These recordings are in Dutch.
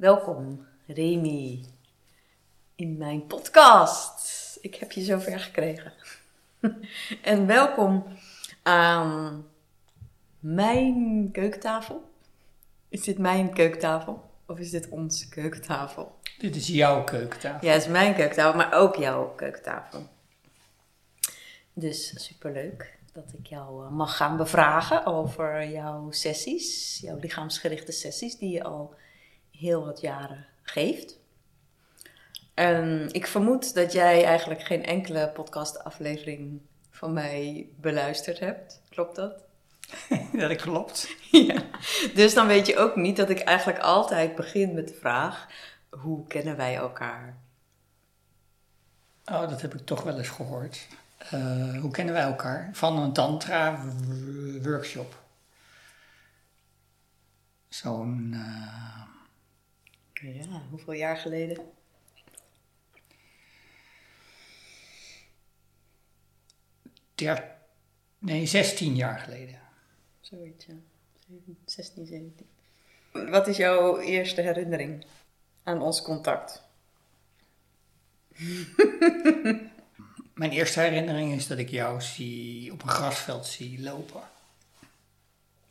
Welkom, Remy, in mijn podcast. Ik heb je zover gekregen. en welkom aan mijn keukentafel. Is dit mijn keukentafel of is dit onze keukentafel? Dit is jouw keukentafel. Ja, het is mijn keukentafel, maar ook jouw keukentafel. Dus superleuk dat ik jou eh, mag gaan bevragen over jouw sessies, jouw lichaamsgerichte sessies, die je al heel wat jaren geeft. En ik vermoed dat jij eigenlijk geen enkele podcastaflevering van mij beluisterd hebt. Klopt dat? Ja, dat klopt. ja. Dus dan weet je ook niet dat ik eigenlijk altijd begin met de vraag: hoe kennen wij elkaar? Oh, dat heb ik toch wel eens gehoord. Uh, hoe kennen wij elkaar? Van een tantra-workshop. Zo'n. Uh... Ja, hoeveel jaar geleden? Der... Nee, 16 jaar geleden. Zoiets, ja. 16, 17. Wat is jouw eerste herinnering aan ons contact? Mijn eerste herinnering is dat ik jou zie op een grasveld zie lopen.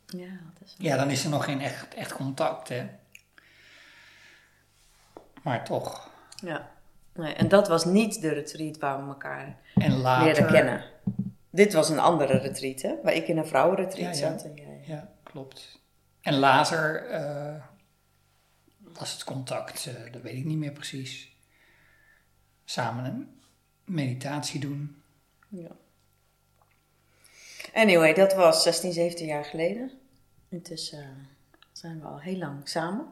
Ja, dat is ja dan is er nog geen echt, echt contact, hè. Maar toch. Ja, nee, en dat was niet de retreat waar we elkaar en later, leerden kennen. Dit was een andere retreat, hè? Waar ik in een vrouwenretreat ja, ja. zat. En jij... Ja, klopt. En later uh, was het contact, uh, dat weet ik niet meer precies. Samen een meditatie doen. Ja. Anyway, dat was 16, 17 jaar geleden. Intussen zijn we al heel lang samen.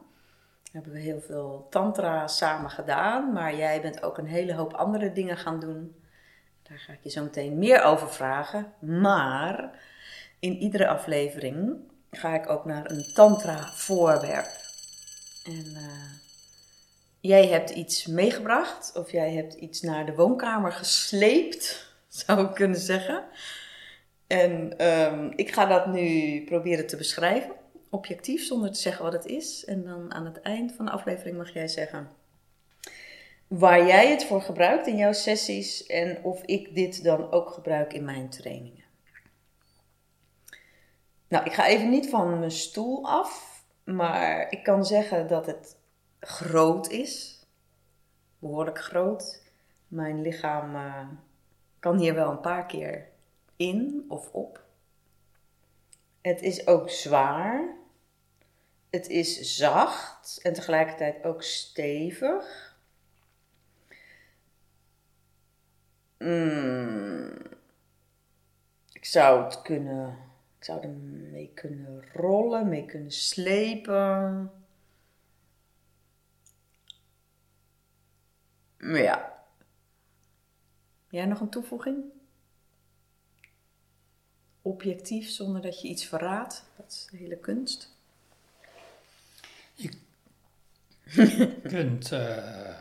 Hebben we heel veel tantra samen gedaan, maar jij bent ook een hele hoop andere dingen gaan doen. Daar ga ik je zo meteen meer over vragen. Maar in iedere aflevering ga ik ook naar een tantra voorwerp. En uh, jij hebt iets meegebracht, of jij hebt iets naar de woonkamer gesleept, zou ik kunnen zeggen. En um, ik ga dat nu proberen te beschrijven, objectief, zonder te zeggen wat het is. En dan aan het eind van de aflevering mag jij zeggen waar jij het voor gebruikt in jouw sessies en of ik dit dan ook gebruik in mijn trainingen. Nou, ik ga even niet van mijn stoel af, maar ik kan zeggen dat het groot is. Behoorlijk groot. Mijn lichaam uh, kan hier wel een paar keer in of op. Het is ook zwaar. Het is zacht en tegelijkertijd ook stevig. Mm, ik zou het kunnen. Ik zou er mee kunnen rollen, mee kunnen slepen. Ja. Jij nog een toevoeging? Objectief, zonder dat je iets verraadt. Dat is de hele kunst. Je kunt. Uh,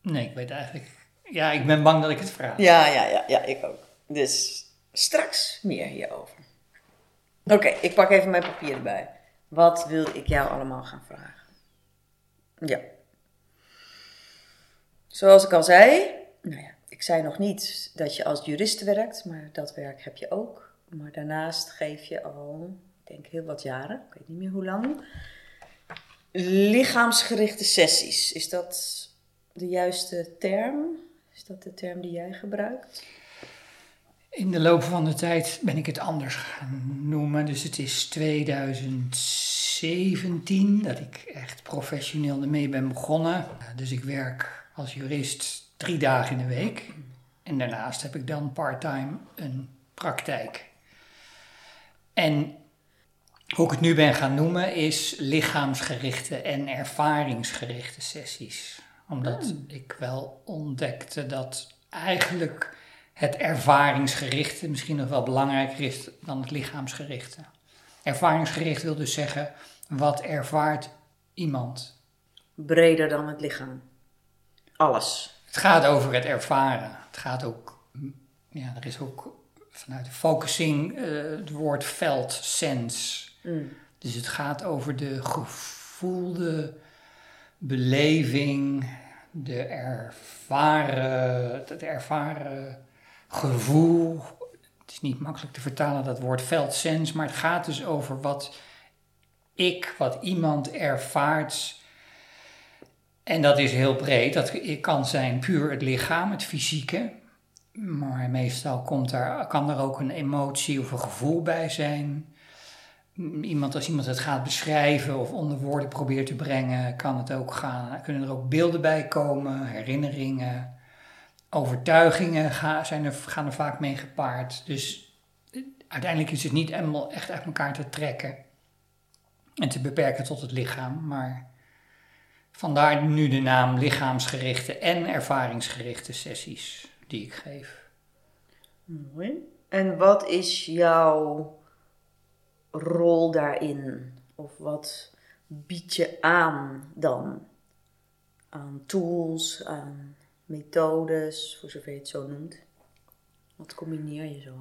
nee, ik weet eigenlijk. Ja, ik ben bang dat ik het vraag. Ja, ja, ja, ja ik ook. Dus straks meer hierover. Oké, ik pak even mijn papier erbij. Wat wil ik jou allemaal gaan vragen? Ja. Zoals ik al zei, nou ja, ik zei nog niet dat je als jurist werkt, maar dat werk heb je ook. Maar daarnaast geef je al, denk heel wat jaren, ik weet niet meer hoe lang, lichaamsgerichte sessies. Is dat de juiste term? Is dat de term die jij gebruikt? In de loop van de tijd ben ik het anders gaan noemen. Dus het is 2017 dat ik echt professioneel ermee ben begonnen. Dus ik werk als jurist drie dagen in de week. En daarnaast heb ik dan part-time een praktijk. En hoe ik het nu ben gaan noemen is lichaamsgerichte en ervaringsgerichte sessies. Omdat Hmm. ik wel ontdekte dat eigenlijk het ervaringsgerichte misschien nog wel belangrijker is dan het lichaamsgerichte. Ervaringsgericht wil dus zeggen, wat ervaart iemand? Breder dan het lichaam. Alles. Het gaat over het ervaren. Het gaat ook, ja, er is ook vanuit de focusing eh, het woord felt sense. Mm. Dus het gaat over de gevoelde beleving, de ervaren, het ervaren gevoel. Het is niet makkelijk te vertalen dat woord felt sense, maar het gaat dus over wat ik, wat iemand ervaart. En dat is heel breed. Dat kan zijn puur het lichaam, het fysieke. Maar meestal komt daar, kan er ook een emotie of een gevoel bij zijn. Iemand, als iemand het gaat beschrijven of onder woorden probeert te brengen, kan het ook gaan, kunnen er ook beelden bij komen, herinneringen, overtuigingen gaan, zijn er, gaan er vaak mee gepaard. Dus uiteindelijk is het niet helemaal echt uit elkaar te trekken en te beperken tot het lichaam, maar vandaar nu de naam lichaamsgerichte en ervaringsgerichte sessies die ik geef. Mooi. En wat is jouw rol daarin? Of wat bied je aan dan? Aan tools, aan methodes, voor zover je het zo noemt. Wat combineer je zo?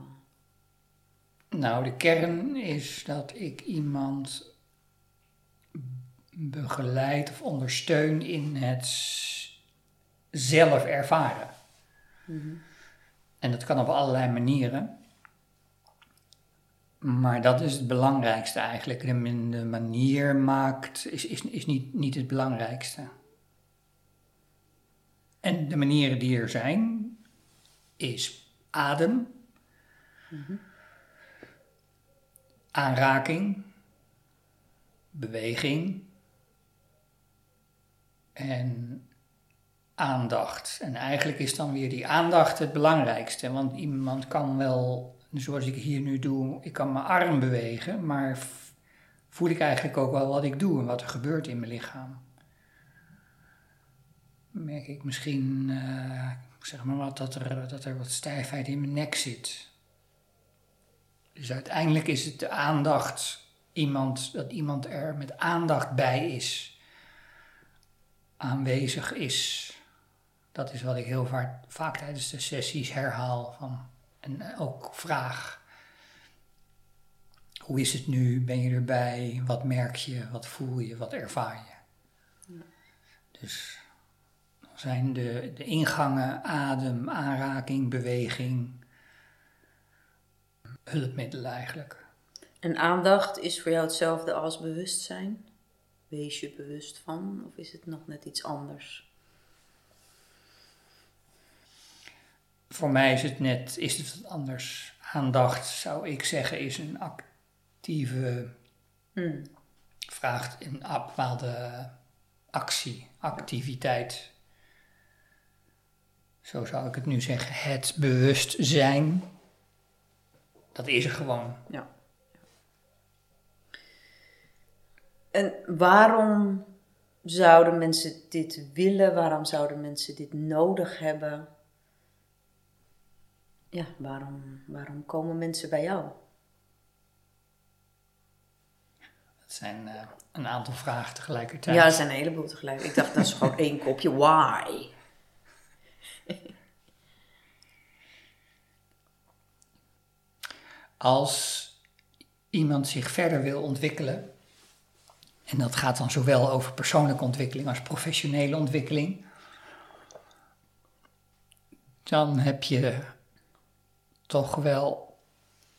Nou, de kern is dat ik iemand begeleid of ondersteun in het zelf ervaren. Mhm. En dat kan op allerlei manieren. Maar dat is het belangrijkste eigenlijk. De, manier maakt, is, is, is niet, niet het belangrijkste. En de manieren die er zijn, is adem, aanraking, beweging en aandacht. En eigenlijk is dan weer die aandacht het belangrijkste. Want iemand kan wel, zoals ik hier nu doe, ik kan mijn arm bewegen, maar voel ik eigenlijk ook wel wat ik doe en wat er gebeurt in mijn lichaam. Merk ik misschien, uh, zeg maar wat, dat er, dat er wat stijfheid in mijn nek zit. Dus uiteindelijk is het de aandacht, iemand, dat iemand er met aandacht bij is, aanwezig is. Dat is wat ik heel vaak, vaak tijdens de sessies herhaal. Van, en ook vraag. Hoe is het nu? Ben je erbij? Wat merk je? Wat voel je? Wat ervaar je? Dus dan zijn de, de ingangen adem, aanraking, beweging, hulpmiddelen eigenlijk. En aandacht is voor jou hetzelfde als bewustzijn? Wees je bewust van of is het nog net iets anders? Voor mij is het net is het anders. Aandacht zou ik zeggen is een actieve, hmm. vraagt een bepaalde actie, activiteit. Zo zou ik het nu zeggen. Het bewustzijn, dat is er gewoon. Ja. En waarom zouden mensen dit willen? Waarom zouden mensen dit nodig hebben? Ja, waarom, waarom komen mensen bij jou? Dat zijn uh, een aantal vragen tegelijkertijd. Ja, er zijn een heleboel tegelijk. Ik dacht, dat is gewoon één kopje. Why? Als iemand zich verder wil ontwikkelen, en dat gaat dan zowel over persoonlijke ontwikkeling als professionele ontwikkeling, dan heb je toch wel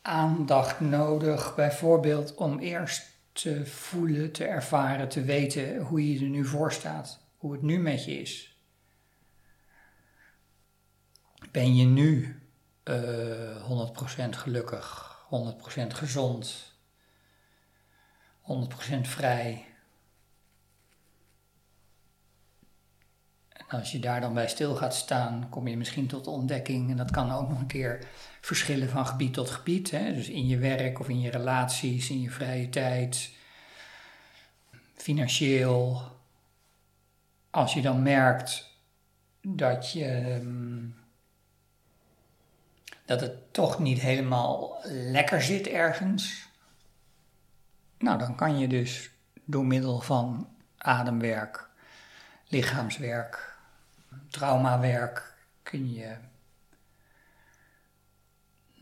aandacht nodig, bijvoorbeeld om eerst te voelen, te ervaren, te weten hoe je er nu voor staat, hoe het nu met je is. Ben je nu uh, eh, 100% gelukkig, 100% gezond, 100% vrij? En als je daar dan bij stil gaat staan, kom je misschien tot de ontdekking, en dat kan ook nog een keer verschillen van gebied tot gebied. Hè? Dus in je werk of in je relaties, in je vrije tijd, financieel. Als je dan merkt dat je. Ehm, dat het toch niet helemaal lekker zit ergens. Nou, dan kan je dus door middel van ademwerk, lichaamswerk, traumawerk, kun je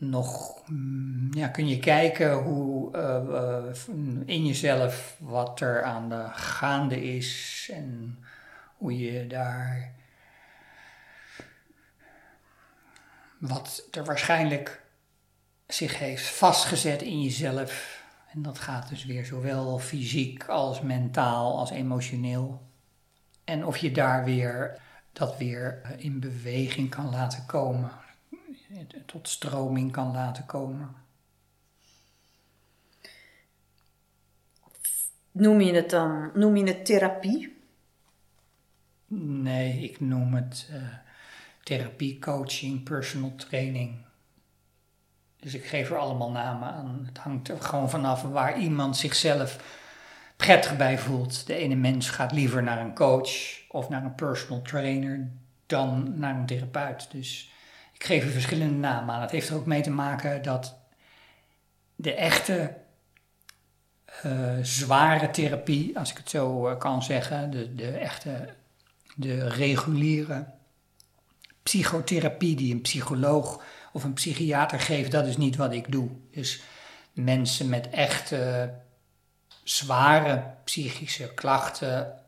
nog mm, kun je kijken hoe uh, in jezelf wat er aan de gaande is en hoe je daar wat er waarschijnlijk zich heeft vastgezet in jezelf. En dat gaat dus weer zowel fysiek als mentaal als emotioneel. En of je daar weer dat weer in beweging kan laten komen tot stroming kan laten komen. Noem je het dan, noem je het therapie? Nee, ik noem het uh, therapie, coaching, personal training. Dus ik geef er allemaal namen aan. Het hangt er gewoon vanaf waar iemand zichzelf prettig bij voelt. De ene mens gaat liever naar een coach of naar een personal trainer dan naar een therapeut. Dus er verschillende namen aan. Het heeft er ook mee te maken dat de echte uh, zware therapie, als ik het zo uh, kan zeggen, de, de echte, de reguliere psychotherapie die een psycholoog of een psychiater geeft, dat is niet wat ik doe. Dus mensen met echte zware psychische klachten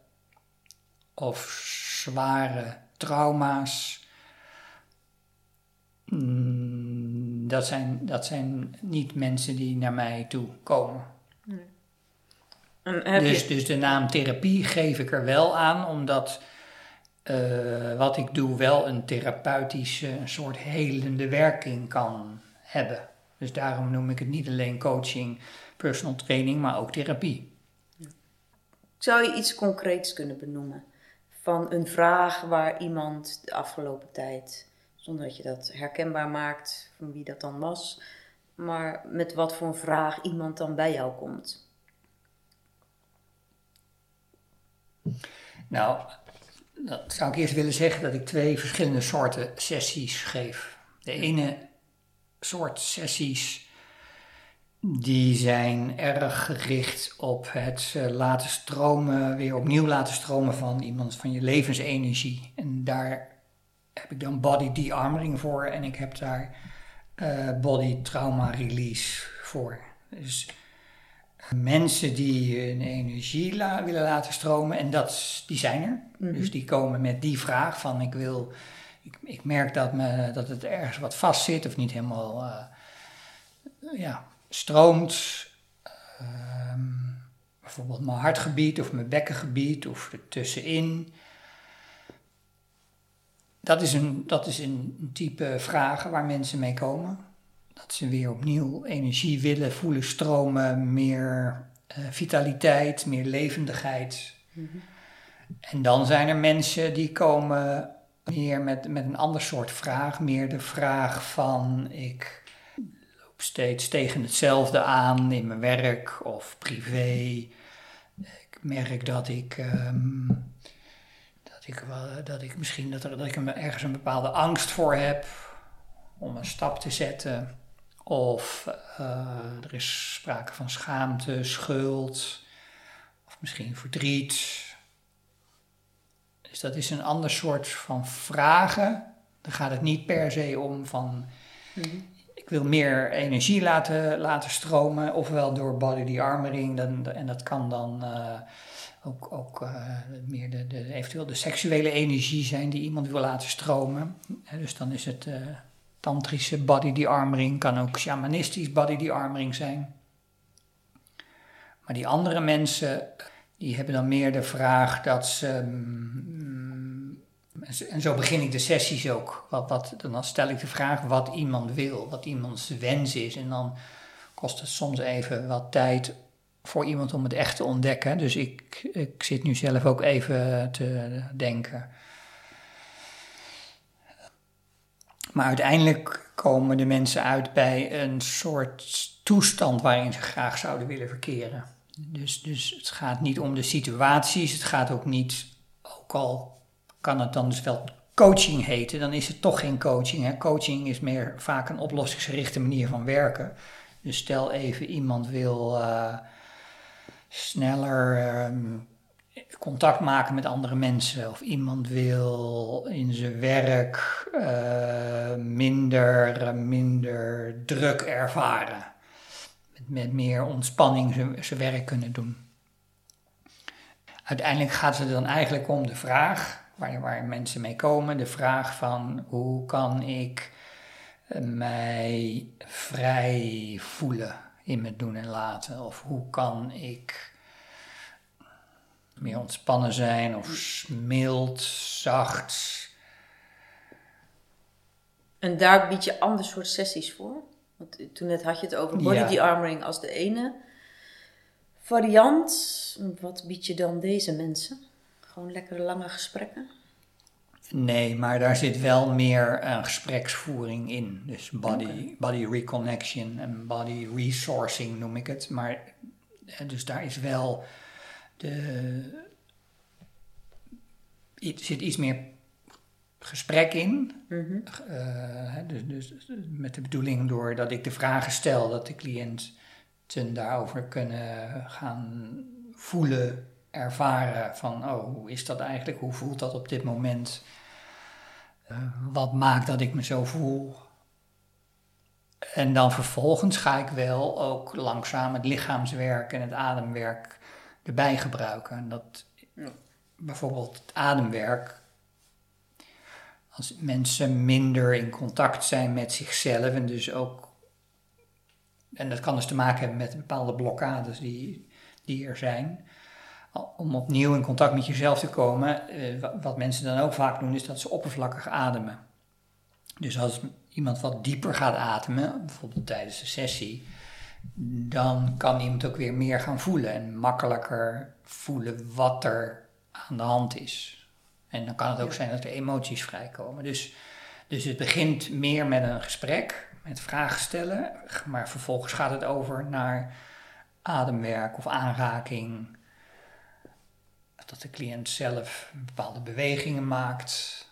of zware trauma's, dat, zijn, dat zijn niet mensen die naar mij toe komen. Dus, dus de naam therapie geef ik er wel aan, omdat uh, wat ik doe wel een therapeutische, een soort helende werking kan hebben. Dus daarom noem ik het niet alleen coaching, personal training, maar ook therapie. Zou je iets concreets kunnen benoemen? Van een vraag waar iemand de afgelopen tijd zonder dat je dat herkenbaar maakt van wie dat dan was, maar met wat voor een vraag iemand dan bij jou komt. Nou, dat zou ik eerst willen zeggen dat ik twee verschillende soorten sessies geef. De ene soort sessies die zijn erg gericht op het eh, laten stromen, weer opnieuw laten stromen van iemand van je levensenergie. En daar heb ik dan body de-armoring voor en ik heb daar uh, body trauma release voor. Dus mensen die hun energie willen laten stromen, en dat, die zijn er. Mhm. Dus die komen met die vraag van ik wil, ik, ik merk dat, me, dat het ergens wat vast zit of niet helemaal uh, ja, stroomt. Uh, bijvoorbeeld mijn hartgebied of mijn bekkengebied of ertussenin dat is, een, dat is een type vragen waar mensen mee komen. Dat ze weer opnieuw energie willen voelen stromen, meer uh, vitaliteit, meer levendigheid. Mhm. En dan zijn er mensen die komen meer met, met een ander soort vraag. Meer de vraag van ik loop steeds tegen hetzelfde aan in mijn werk of privé. Ik merk dat ik... Ehm, ik, dat ik misschien dat, er, dat ik ergens een bepaalde angst voor heb om een stap te zetten. Of uh, er is sprake van schaamte, schuld, of misschien verdriet. Dus dat is een ander soort van vragen. Dan gaat het niet per se om van mhm. ik wil meer energie laten, laten stromen, ofwel door body armoring. Dan, en dat kan dan uh, ook, ook uh, meer de, de, eventueel de seksuele energie zijn die iemand wil laten stromen. dus dan is het uh, tantrische body de-armoring, kan ook shamanistisch body de-armoring zijn. Maar die andere mensen, die hebben dan meer de vraag dat ze... Mm, en zo begin ik de sessies ook. Wat, wat, dan stel ik de vraag wat iemand wil, wat iemands wens is. En dan kost het soms even wat tijd voor iemand om het echt te ontdekken. Dus ik, ik zit nu zelf ook even te denken. Maar uiteindelijk komen de mensen uit bij een soort toestand waarin ze graag zouden willen verkeren. Dus, dus het gaat niet om de situaties, het gaat ook niet, ook al kan het dan dus wel coaching heten, dan is het toch geen coaching. Hè? Coaching is meer vaak een oplossingsgerichte manier van werken. Dus stel even iemand wil. Uh, sneller, um, contact maken met andere mensen. Of iemand wil in zijn werk uh, minder, minder druk ervaren. Met, met meer ontspanning zijn, zijn werk kunnen doen. Uiteindelijk gaat het dan eigenlijk om de vraag, waar, waar mensen mee komen, de vraag van hoe kan ik mij vrij voelen in mijn doen en laten? Of hoe kan ik meer ontspannen zijn of mild, zacht? En daar bied je ander soort sessies voor? Want toen net had je het over body ja. de-armoring als de ene variant. Wat bied je dan deze mensen? Gewoon lekkere lange gesprekken? Nee, maar daar zit wel meer een gespreksvoering in. Dus body, body reconnection en body resourcing noem ik het. Maar dus daar is wel de. Er zit iets meer gesprek in. Mm dus, dus, met de bedoeling doordat ik de vragen stel, dat de cliënten daarover kunnen gaan voelen, ervaren van, oh, hoe is dat eigenlijk? Hoe voelt dat op dit moment? Uh, wat maakt dat ik me zo voel? En dan vervolgens ga ik wel ook langzaam het lichaamswerk en het ademwerk erbij gebruiken. En dat bijvoorbeeld het ademwerk, als mensen minder in contact zijn met zichzelf en dus ook, en dat kan dus te maken hebben met bepaalde blokkades die, die er zijn, om opnieuw in contact met jezelf te komen, eh, wat mensen dan ook vaak doen, is dat ze oppervlakkig ademen. Dus als iemand wat dieper gaat ademen, bijvoorbeeld tijdens de sessie, dan kan iemand ook weer meer gaan voelen en makkelijker voelen wat er aan de hand is. En dan kan het ook zijn dat er emoties vrijkomen. Dus, dus het begint meer met een gesprek, met vragen stellen, maar vervolgens gaat het over naar ademwerk of aanraking, dat de cliënt zelf bepaalde bewegingen maakt.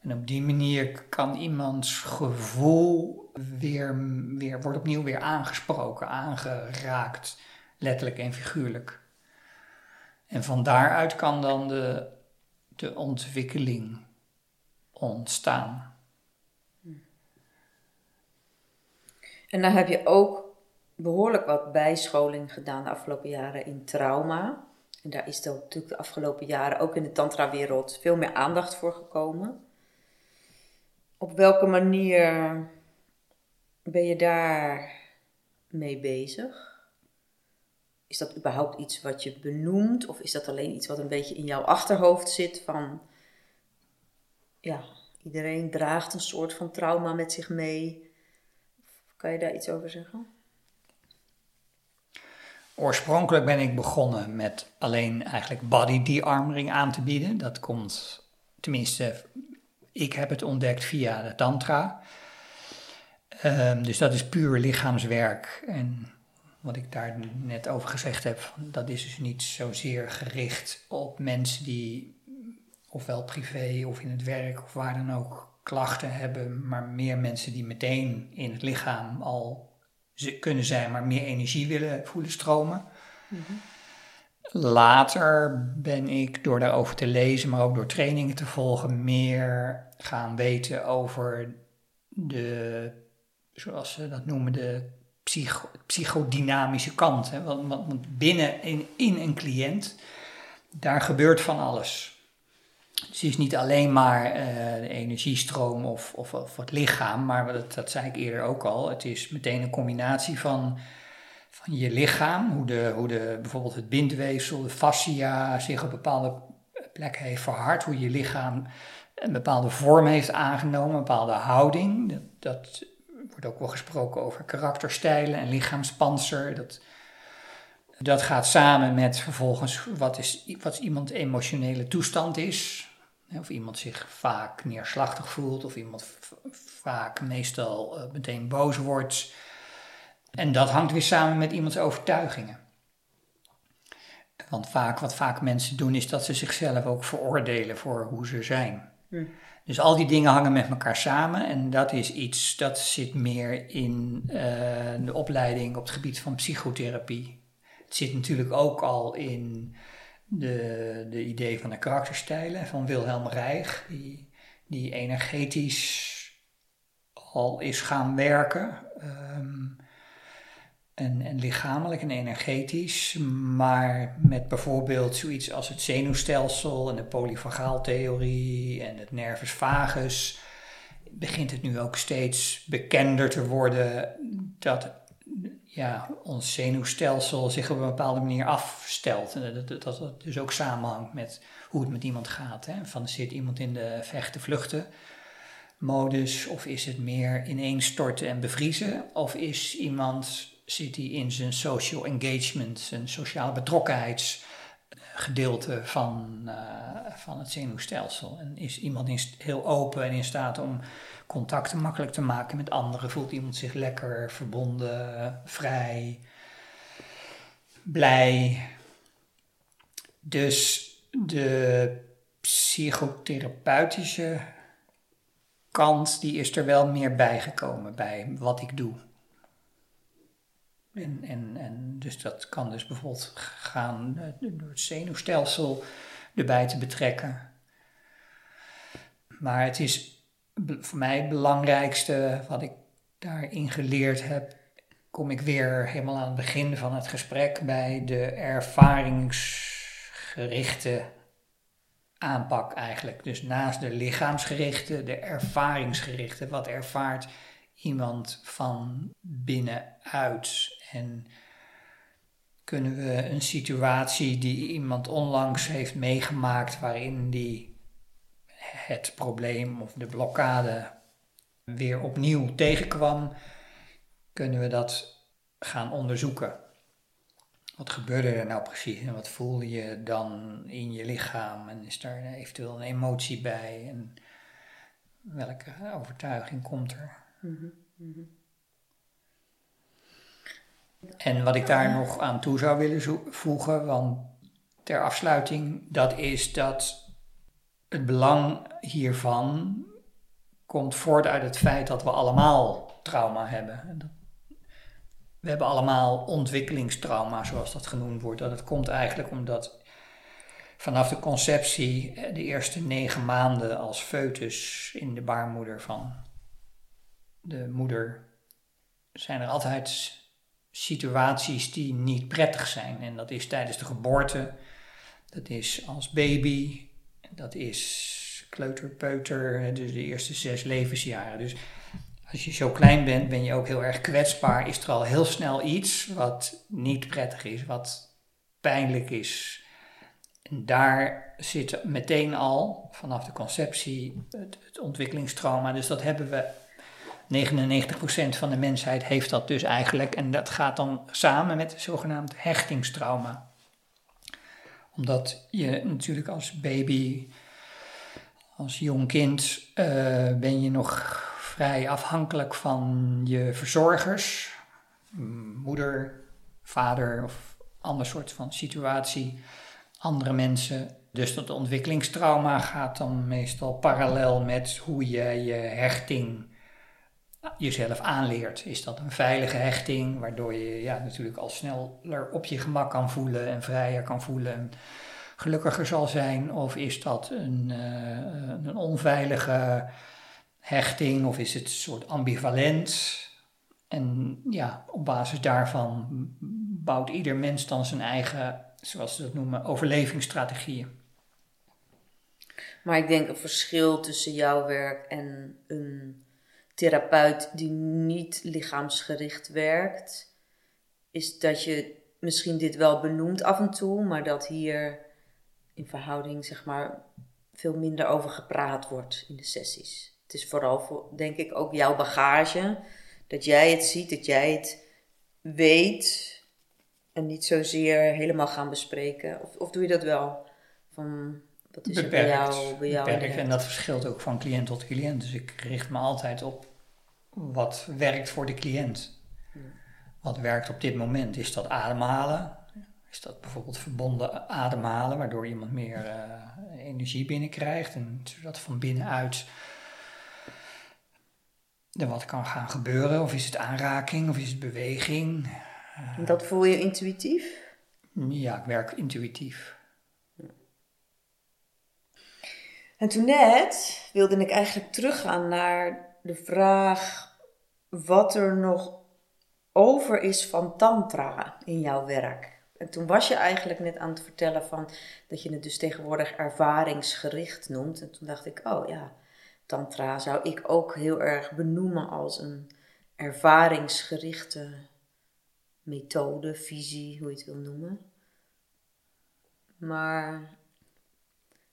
En op die manier kan iemands gevoel weer, weer wordt opnieuw weer aangesproken, aangeraakt, letterlijk en figuurlijk. En van daaruit kan dan de, de ontwikkeling ontstaan. En dan heb je ook behoorlijk wat bijscholing gedaan de afgelopen jaren in trauma. Daar is er natuurlijk de afgelopen jaren ook in de tantra-wereld veel meer aandacht voor gekomen. Op welke manier ben je daar mee bezig? Is dat überhaupt iets wat je benoemt? Of is dat alleen iets wat een beetje in jouw achterhoofd zit van... Ja, iedereen draagt een soort van trauma met zich mee. Kan je daar iets over zeggen? Oorspronkelijk ben ik begonnen met alleen eigenlijk body de-armoring aan te bieden. Dat komt, tenminste, ik heb het ontdekt via de tantra. Um, dus dat is puur lichaamswerk. En wat ik daar net over gezegd heb, dat is dus niet zozeer gericht op mensen die ofwel privé of in het werk of waar dan ook klachten hebben, maar meer mensen die meteen in het lichaam al kunnen zijn, maar meer energie willen voelen stromen. Mhm. Later ben ik door daarover te lezen, maar ook door trainingen te volgen, meer gaan weten over de, zoals ze dat noemen, de psycho, psychodynamische kant. Hè? Want, want binnen in, in een cliënt, daar gebeurt van alles. Dus het is niet alleen maar uh, de energiestroom of, of, of, het lichaam, maar dat, dat zei ik eerder ook al. Het is meteen een combinatie van, van je lichaam, hoe, de, hoe de, bijvoorbeeld het bindweefsel, de fascia zich op bepaalde plekken heeft verhard, hoe je lichaam een bepaalde vorm heeft aangenomen, een bepaalde houding. Dat, dat wordt ook wel gesproken over karakterstijlen en lichaamspanzer. Dat, dat gaat samen met vervolgens wat, is, wat iemand emotionele toestand is. Of iemand zich vaak neerslachtig voelt, of iemand vaak meestal uh, meteen boos wordt. En dat hangt weer samen met iemands overtuigingen. Want vaak, wat vaak mensen doen, is dat ze zichzelf ook veroordelen voor hoe ze zijn. Hm. Dus al die dingen hangen met elkaar samen en dat is iets dat zit meer in uh, de opleiding op het gebied van psychotherapie. Het zit natuurlijk ook al in de, de idee van de karakterstijlen van Wilhelm Reich, die, die energetisch al is gaan werken. Ehm, en, en lichamelijk en energetisch, maar met bijvoorbeeld zoiets als het zenuwstelsel en de polyvagaaltheorie en het nervus vagus, begint het nu ook steeds bekender te worden dat ja, ons zenuwstelsel zich op een bepaalde manier afstelt. En dat, dat, dus ook samenhangt met hoe het met iemand gaat. Hè? Van zit iemand in de vechten-vluchten modus, of is het meer ineenstorten en bevriezen, of is iemand zit hij in zijn social engagement, zijn sociale betrokkenheidsgedeelte van, uh, van het zenuwstelsel. En is iemand heel open en in staat om contacten makkelijk te maken met anderen? Voelt iemand zich lekker, verbonden, vrij, blij? Dus de psychotherapeutische kant, die is er wel meer bijgekomen bij wat ik doe. En, en, en dus dat kan dus bijvoorbeeld gaan eh, door het zenuwstelsel erbij te betrekken. Maar het is voor mij het belangrijkste wat ik daarin geleerd heb, kom ik weer helemaal aan het begin van het gesprek bij de ervaringsgerichte aanpak eigenlijk. Dus naast de lichaamsgerichte, de ervaringsgerichte. Wat ervaart iemand van binnenuit? En kunnen we een situatie die iemand onlangs heeft meegemaakt, waarin die het probleem of de blokkade weer opnieuw tegenkwam, kunnen we dat gaan onderzoeken. Wat gebeurde er nou precies en wat voelde je dan in je lichaam en is daar eventueel een emotie bij en welke overtuiging komt er? Mm -hmm. En wat ik daar nog aan toe zou willen voegen, want ter afsluiting, dat is dat het belang hiervan komt voort uit het feit dat we allemaal trauma hebben. We hebben allemaal ontwikkelingstrauma, zoals dat genoemd wordt. Dat het komt eigenlijk omdat vanaf de conceptie, eh, de eerste negen maanden als foetus in de baarmoeder van de moeder, zijn er altijd situaties die niet prettig zijn. En dat is tijdens de geboorte, dat is als baby, dat is kleuterpeuter, dus de eerste zes levensjaren. Dus als je zo klein bent, ben je ook heel erg kwetsbaar. Is er al heel snel iets wat niet prettig is, wat pijnlijk is. En daar zit meteen al vanaf de conceptie het, het ontwikkelingstrauma. Dus dat hebben we 99% van de mensheid heeft dat dus eigenlijk. En dat gaat dan samen met zogenaamd hechtingstrauma. Omdat je natuurlijk als baby, als jong kind, uh, ben je nog vrij afhankelijk van je verzorgers. Moeder, vader of ander soort van situatie. Andere mensen. Dus dat ontwikkelingstrauma gaat dan meestal parallel met hoe je je hechting jezelf aanleert. Is dat een veilige hechting, waardoor je ja, natuurlijk al sneller op je gemak kan voelen en vrijer kan voelen en gelukkiger zal zijn? Of is dat een, uh, een onveilige hechting of is het een soort ambivalent? En ja, op basis daarvan bouwt ieder mens dan zijn eigen, zoals ze dat noemen, overlevingsstrategieën. Maar ik denk een verschil tussen jouw werk en een therapeut die niet lichaamsgericht werkt, is dat je misschien dit wel benoemt af en toe, maar dat hier in verhouding zeg maar veel minder over gepraat wordt in de sessies. Het is vooral voor, denk ik, ook jouw bagage, dat jij het ziet, dat jij het weet en niet zozeer helemaal gaan bespreken. Of, of doe je dat wel? Van, wat is beperkt, er bij jou? Bij jou beperkt. En dat verschilt ook van cliënt tot cliënt. Dus ik richt me altijd op wat werkt voor de cliënt. Wat werkt op dit moment? Is dat ademhalen? Is dat bijvoorbeeld verbonden ademhalen, waardoor iemand meer uh, energie binnenkrijgt en zodat van binnenuit er wat kan gaan gebeuren? Of is het aanraking of is het beweging? dat voel je intuïtief? Ja, ik werk intuïtief. En toen net wilde ik eigenlijk teruggaan naar de vraag wat er nog over is van tantra in jouw werk. En toen was je eigenlijk net aan het vertellen van dat je het dus tegenwoordig ervaringsgericht noemt. En toen dacht ik, oh ja, tantra zou ik ook heel erg benoemen als een ervaringsgerichte methode, visie, hoe je het wil noemen. Maar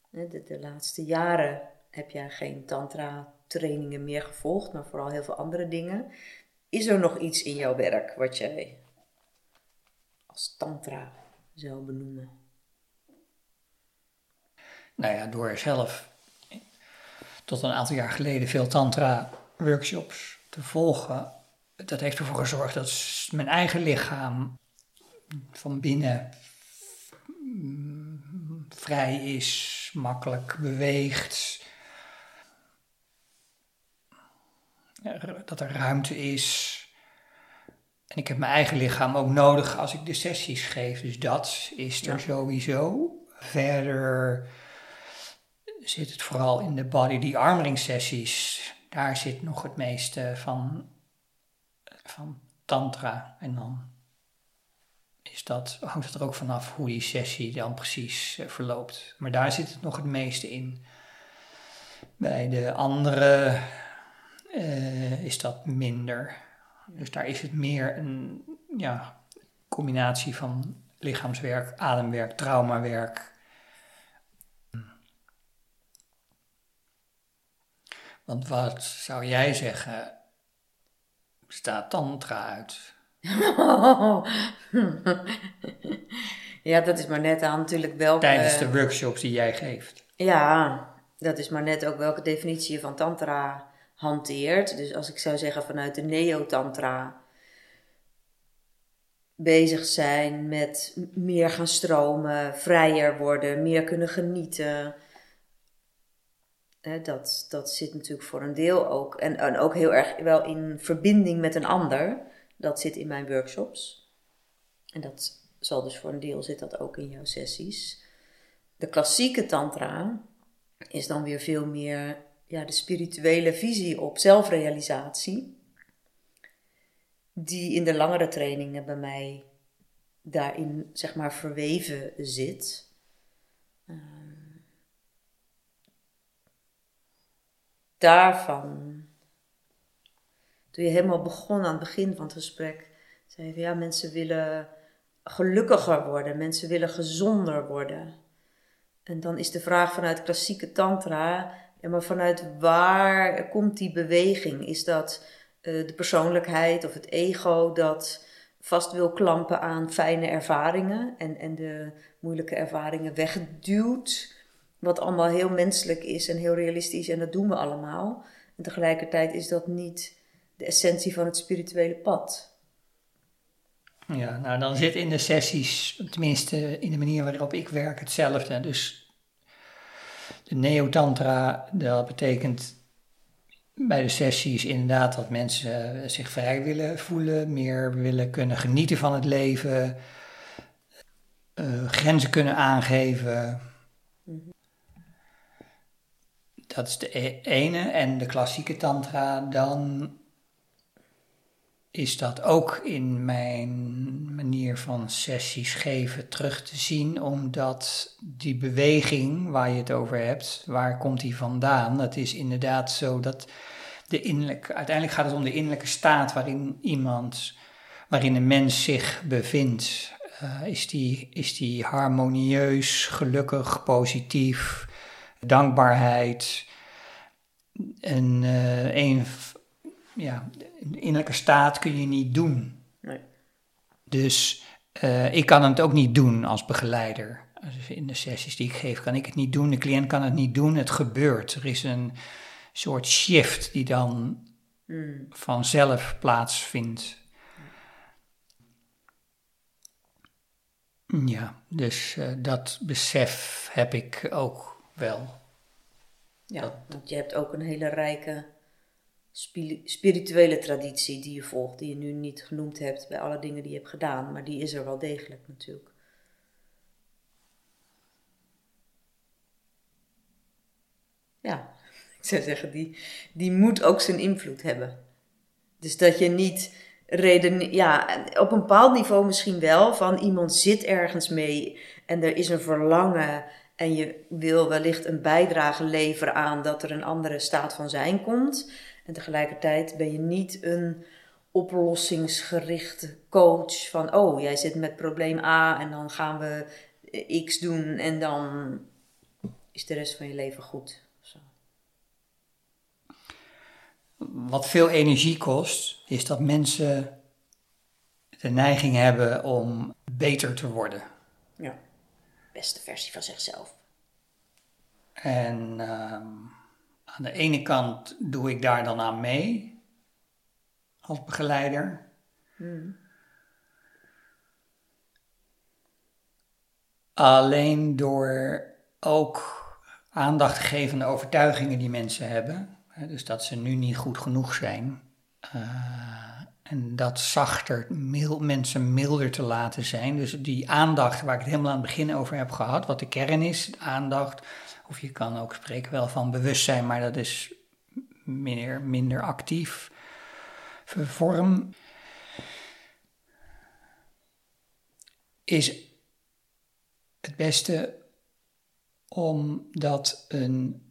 de, de laatste jaren heb jij geen tantra trainingen meer gevolgd, maar vooral heel veel andere dingen. Is er nog iets in jouw werk wat jij als tantra zou benoemen? Nou ja, door zelf tot een aantal jaar geleden veel tantra workshops te volgen, dat heeft ervoor gezorgd dat mijn eigen lichaam van binnen vrij is, makkelijk beweegt. Dat er ruimte is. En ik heb mijn eigen lichaam ook nodig als ik de sessies geef. Dus dat is er sowieso. Verder zit het vooral in de body die armring sessies. Daar zit nog het meeste van, van tantra. En dan is dat, hangt het er ook vanaf hoe die sessie dan precies eh, verloopt. Maar daar zit het nog het meeste in. Bij de andere uh, is dat minder. Dus daar is het meer een ja, combinatie van lichaamswerk, ademwerk, traumawerk. Want wat zou jij zeggen, staat tantra uit? ja, dat is maar net aan natuurlijk welke... Tijdens de workshops die jij geeft. Ja, dat is maar net ook welke definitie je van tantra hanteert. Dus als ik zou zeggen vanuit de neo-tantra bezig zijn met meer gaan stromen, vrijer worden, meer kunnen genieten. dat, dat zit natuurlijk voor een deel ook. En, en ook heel erg wel in verbinding met een ander. Dat zit in mijn workshops. En dat zal dus voor een deel zit dat ook in jouw sessies. De klassieke tantra is dan weer veel meer ja, de spirituele visie op zelfrealisatie, die in de langere trainingen bij mij daarin zeg maar verweven zit. Ehm, daarvan, toen je helemaal begon aan het begin van het gesprek, zei je ja, mensen willen gelukkiger worden, mensen willen gezonder worden. En dan is de vraag vanuit klassieke tantra, maar vanuit waar komt die beweging? Is dat uh, de persoonlijkheid of het ego dat vast wil klampen aan fijne ervaringen en, en de moeilijke ervaringen wegduwt? Wat allemaal heel menselijk is en heel realistisch en dat doen we allemaal. En tegelijkertijd is dat niet de essentie van het spirituele pad. Ja, nou dan zit in de sessies, tenminste in de manier waarop ik werk, hetzelfde. Dus de neotantra, dat betekent bij de sessies inderdaad dat mensen zich vrij willen voelen, meer willen kunnen genieten van het leven, uh, grenzen kunnen aangeven. Dat is de e-, ene. En de klassieke tantra, dan is dat ook in mijn manier van sessies geven terug te zien, omdat die beweging waar je het over hebt, waar komt die vandaan? Dat is inderdaad zo dat de innerlijke, uiteindelijk gaat het om de innerlijke staat waarin iemand, waarin een mens zich bevindt. Uh, is, die, is die harmonieus, gelukkig, positief, dankbaarheid. En uh, een ja, innerlijke staat kun je niet doen. Nee. Dus uh, ik kan het ook niet doen als begeleider. in de sessies die ik geef, kan ik het niet doen. De cliënt kan het niet doen. Het gebeurt. Er is een soort shift die dan mm. vanzelf plaatsvindt. Ja, dus uh, dat besef heb ik ook wel. Ja, dat, want je hebt ook een hele rijke spirituele traditie die je volgt, die je nu niet genoemd hebt bij alle dingen die je hebt gedaan, maar die is er wel degelijk natuurlijk. ja, ik zou zeggen, die, die moet ook zijn invloed hebben. Dus dat je niet reden, ja, op een bepaald niveau misschien wel, van iemand zit ergens mee en er is een verlangen en je wil wellicht een bijdrage leveren aan dat er een andere staat van zijn komt. En tegelijkertijd ben je niet een oplossingsgerichte coach van, oh, jij zit met probleem A en dan gaan we X doen en dan is de rest van je leven goed. Zo. Wat veel energie kost, is dat mensen de neiging hebben om beter te worden. Ja, beste versie van zichzelf. En ehm, aan de ene kant doe ik daar dan aan mee als begeleider. Hmm. Alleen door ook aandacht te geven aan de overtuigingen die mensen hebben. Dus dat ze nu niet goed genoeg zijn. eh, en dat zachter mil, mensen milder te laten zijn. Dus die aandacht waar ik het helemaal aan het begin over heb gehad, wat de kern is, aandacht. Of je kan ook spreken wel van bewustzijn, maar dat is minder, minder actief vorm. Is het beste omdat een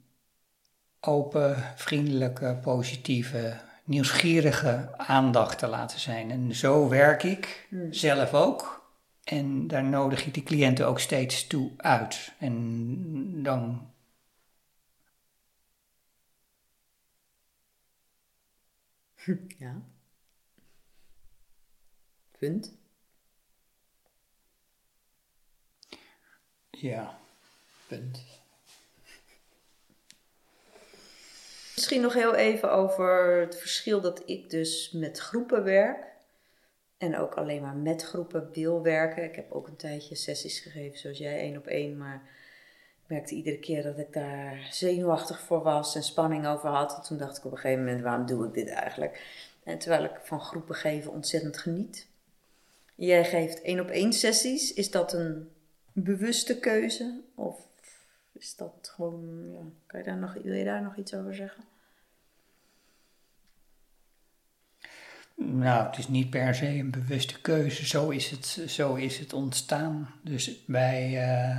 open, vriendelijke, positieve, nieuwsgierige aandacht te laten zijn. En zo werk ik zelf ook. En daar nodig ik de cliënten ook steeds toe uit. En dan. Ja. Punt. Ja, punt. Misschien nog heel even over het verschil dat ik dus met groepen werk. En ook alleen maar met groepen wil werken. Ik heb ook een tijdje sessies gegeven, zoals jij, één op één. Maar ik merkte iedere keer dat ik daar zenuwachtig voor was en spanning over had. En toen dacht ik op een gegeven moment, waarom doe ik dit eigenlijk? En terwijl ik van groepen geven ontzettend geniet. Jij geeft één op één sessies. Is dat een bewuste keuze? Of is dat gewoon, ja, kan je daar nog, wil je daar nog iets over zeggen? Nou, het is niet per se een bewuste keuze. Zo is het, zo is het ontstaan. Dus bij eh,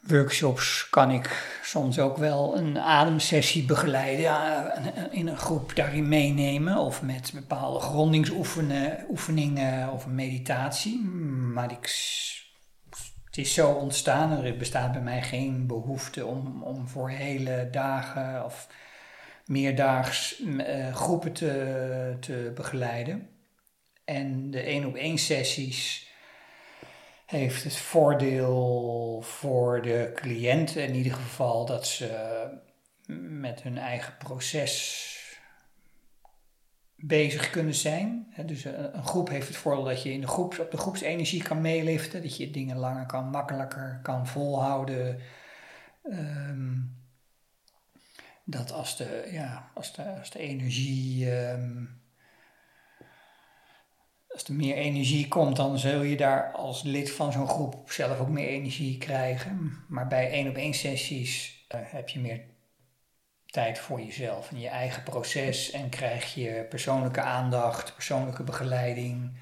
workshops kan ik soms ook wel een ademsessie begeleiden. Ja, in een groep daarin meenemen. Of met bepaalde grondingsoefeningen of een meditatie. Maar ik, het is zo ontstaan. Er bestaat bij mij geen behoefte om, om voor hele dagen of meerdaags uh, groepen te, te begeleiden. En de één op één sessies heeft het voordeel voor de cliënten in ieder geval dat ze met hun eigen proces bezig kunnen zijn. Dus een groep heeft het voordeel dat je in de groep, op de groepsenergie kan meeliften, dat je dingen langer kan, makkelijker kan volhouden. Um, dat als de, ja, als de, als de energie. Um, als er meer energie komt, dan zul je daar als lid van zo'n groep zelf ook meer energie krijgen. Maar bij één op één sessies uh, heb je meer tijd voor jezelf en je eigen proces en krijg je persoonlijke aandacht, persoonlijke begeleiding.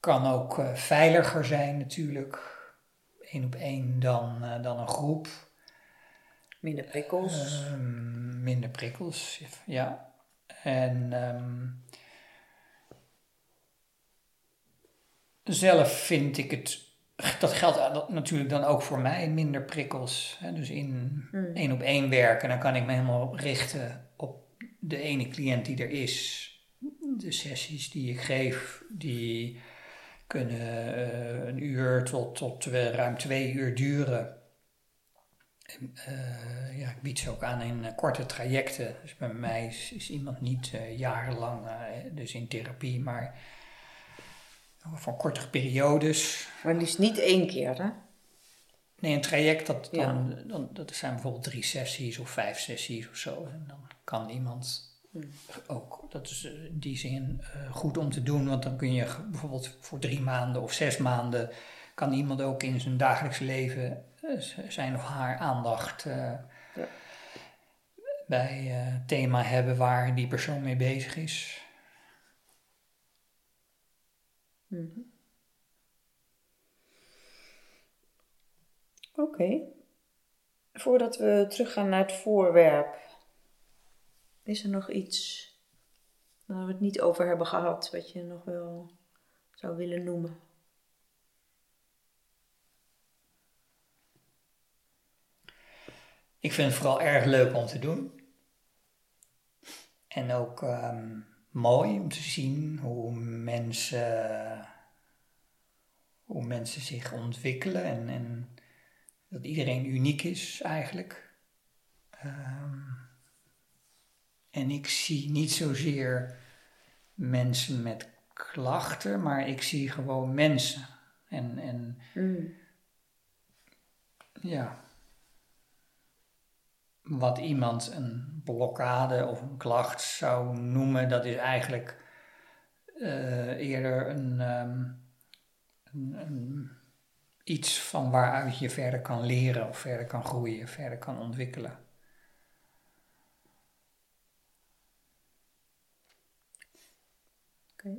Kan ook uh, veiliger zijn natuurlijk, één op één dan, uh, dan een groep. Minder prikkels. Uh, minder prikkels, ja. En um, zelf vind ik het, dat geldt natuurlijk dan ook voor mij, minder prikkels. Hè? Dus in hmm. één op één werken, dan kan ik me helemaal richten op de ene cliënt die er is. De sessies die ik geef, die kunnen uh, een uur tot, tot ruim twee uur duren. Uh, ja, ik bied ze ook aan in uh, korte trajecten. Dus bij mij is, is iemand niet uh, jarenlang dus in therapie, maar voor kortere periodes. Maar liefst niet één keer, hè? Nee, een traject, dat, dan, ja. dan, dat zijn bijvoorbeeld drie sessies of vijf sessies of zo. En dan kan iemand hmm. ook, dat is in die zin goed om te doen, want dan kun je bijvoorbeeld voor drie maanden of zes maanden, kan iemand ook in zijn dagelijks leven zijn of haar aandacht bij het thema hebben waar die persoon mee bezig is. Mhm. Oké. Voordat we teruggaan naar het voorwerp, is er nog iets waar we het niet over hebben gehad, wat je nog wel zou willen noemen? Ik vind het vooral erg leuk om te doen. En ook ehm, mooi om te zien hoe mensen, hoe mensen zich ontwikkelen en, en dat iedereen uniek is eigenlijk. Ehm, en ik zie niet zozeer mensen met klachten, maar ik zie gewoon mensen. En, en Mm. ja, wat iemand een blokkade of een klacht zou noemen, dat is eigenlijk eh, eerder een, ehm, een, een- iets van waaruit je verder kan leren of verder kan groeien, verder kan ontwikkelen. Oké.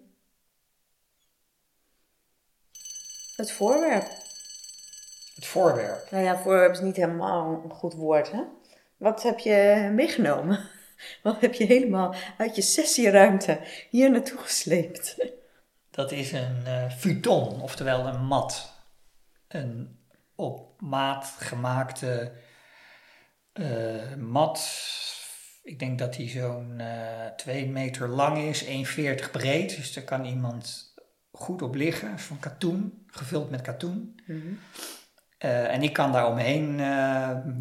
Het voorwerp. Het voorwerp. Nou ja, voorwerp is niet helemaal een goed woord, hè? Wat heb je meegenomen? Wat heb je helemaal uit je sessieruimte hier naartoe gesleept? Dat is een eh futon, oftewel een mat. Een op maat gemaakte eh, mat. Ik denk dat die zo'n eh 2 meter lang is, 1,40 breed. Dus daar kan iemand goed op liggen. Van katoen, gevuld met katoen. Eh, en ik kan daar omheen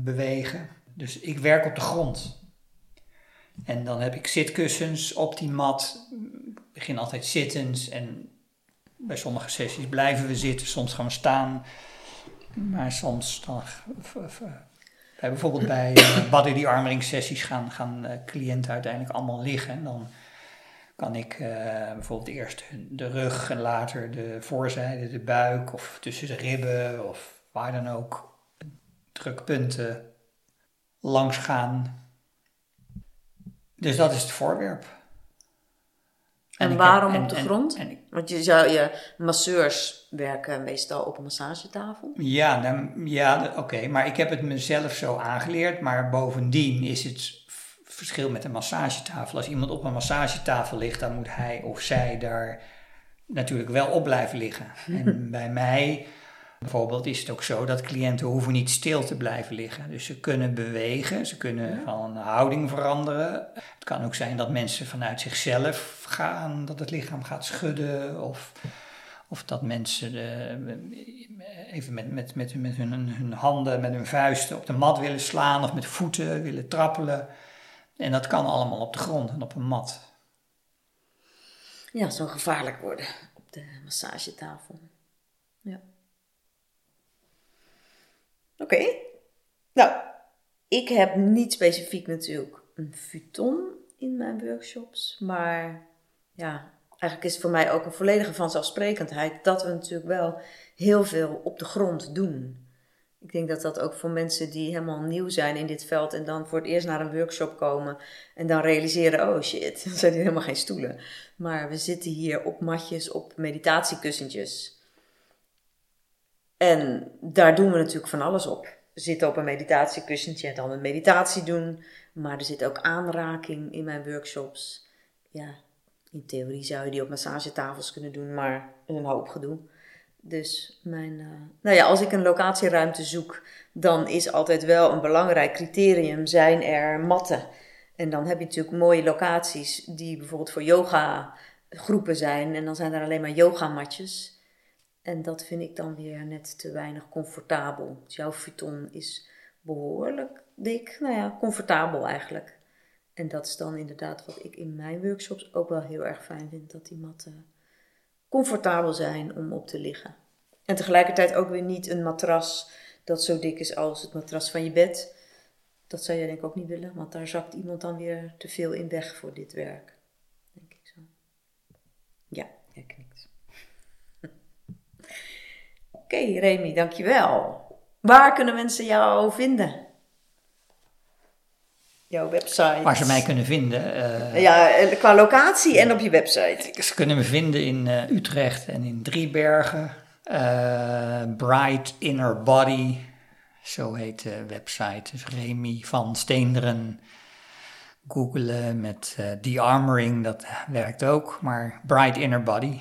bewegen. Dus ik werk op de grond. En dan heb ik zitkussens op die mat. Ik begin altijd zittend. En bij sommige sessies blijven we zitten. Soms gaan we staan. Maar soms dan... Bij bijvoorbeeld bij uh, body armering sessies gaan, gaan eh, cliënten uiteindelijk allemaal liggen. En dan kan ik eh, bijvoorbeeld eerst de rug en later de voorzijde, de buik of tussen de ribben of waar dan ook drukpunten langs gaan. Dus dat is het voorwerp. En waarom heb- op de en- grond? ik- Want je zou je masseurs werken meestal op een massagetafel. Ja, dan, ja oké, maar ik heb het mezelf zo aangeleerd. Maar bovendien is het verschil met een massagetafel. Als iemand op een massagetafel ligt, dan moet hij of zij daar natuurlijk wel op blijven liggen. En bij mij bijvoorbeeld is het ook zo dat cliënten hoeven niet stil te blijven liggen. Dus ze kunnen bewegen, ze kunnen van houding veranderen. Het kan ook zijn dat mensen vanuit zichzelf gaan, dat het lichaam gaat schudden of... Of dat mensen eh, even met, met, met, met hun, hun handen, met hun vuisten op de mat willen slaan of met voeten willen trappelen. En dat kan allemaal op de grond en op een mat. Ja, zou gevaarlijk worden op de massagetafel. Ja. Oké. Nou, ik heb niet specifiek natuurlijk een futon in mijn workshops, maar ja, eigenlijk is het voor mij ook een volledige vanzelfsprekendheid dat we natuurlijk wel heel veel op de grond doen. Ik denk dat dat ook voor mensen die helemaal nieuw zijn in dit veld en dan voor het eerst naar een workshop komen en dan realiseren, oh shit, er zijn hier helemaal geen stoelen. Maar we zitten hier op matjes, op meditatiekussentjes. En daar doen we natuurlijk van alles op. Zitten op een meditatiekussentje en dan een meditatie doen. Maar er zit ook aanraking in mijn workshops. Ja, in theorie zou je die op massagetafels kunnen doen, maar een hoop gedoe. Dus mijn, eh, nou ja, als ik een locatieruimte zoek, dan is altijd wel een belangrijk criterium: zijn er matten? En dan heb je natuurlijk mooie locaties die bijvoorbeeld voor yoga groepen zijn. En dan zijn er alleen maar yogamatjes. En dat vind ik dan weer net te weinig comfortabel. Dus jouw futon is behoorlijk dik. Nou ja, comfortabel eigenlijk. En dat is dan inderdaad wat ik in mijn workshops ook wel heel erg fijn vind. Dat die matten comfortabel zijn om op te liggen. En tegelijkertijd ook weer niet een matras dat zo dik is als het matras van je bed. Dat zou jij denk ik ook niet willen, want daar zakt iemand dan weer te veel in weg voor dit werk. Denk ik zo. Ja, jij Oké, Remy, dankjewel. Waar kunnen mensen jou vinden? Jouw website. Waar ze mij kunnen vinden. eh, Ja, eh, qua locatie en op je website. Ze kunnen me vinden in eh, Utrecht en in Driebergen. Bright Inner Body, zo heet de website. Dus Remy van Steenderen. Googelen met eh de-armoring, dat werkt ook. Maar Bright Inner Body.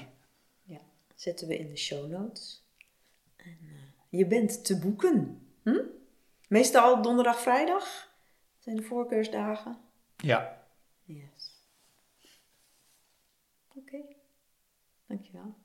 Ja, zetten we in de show notes. Je bent te boeken. Hm? Meestal donderdag, vrijdag zijn de voorkeursdagen. Ja. Yes. Oké, dankjewel.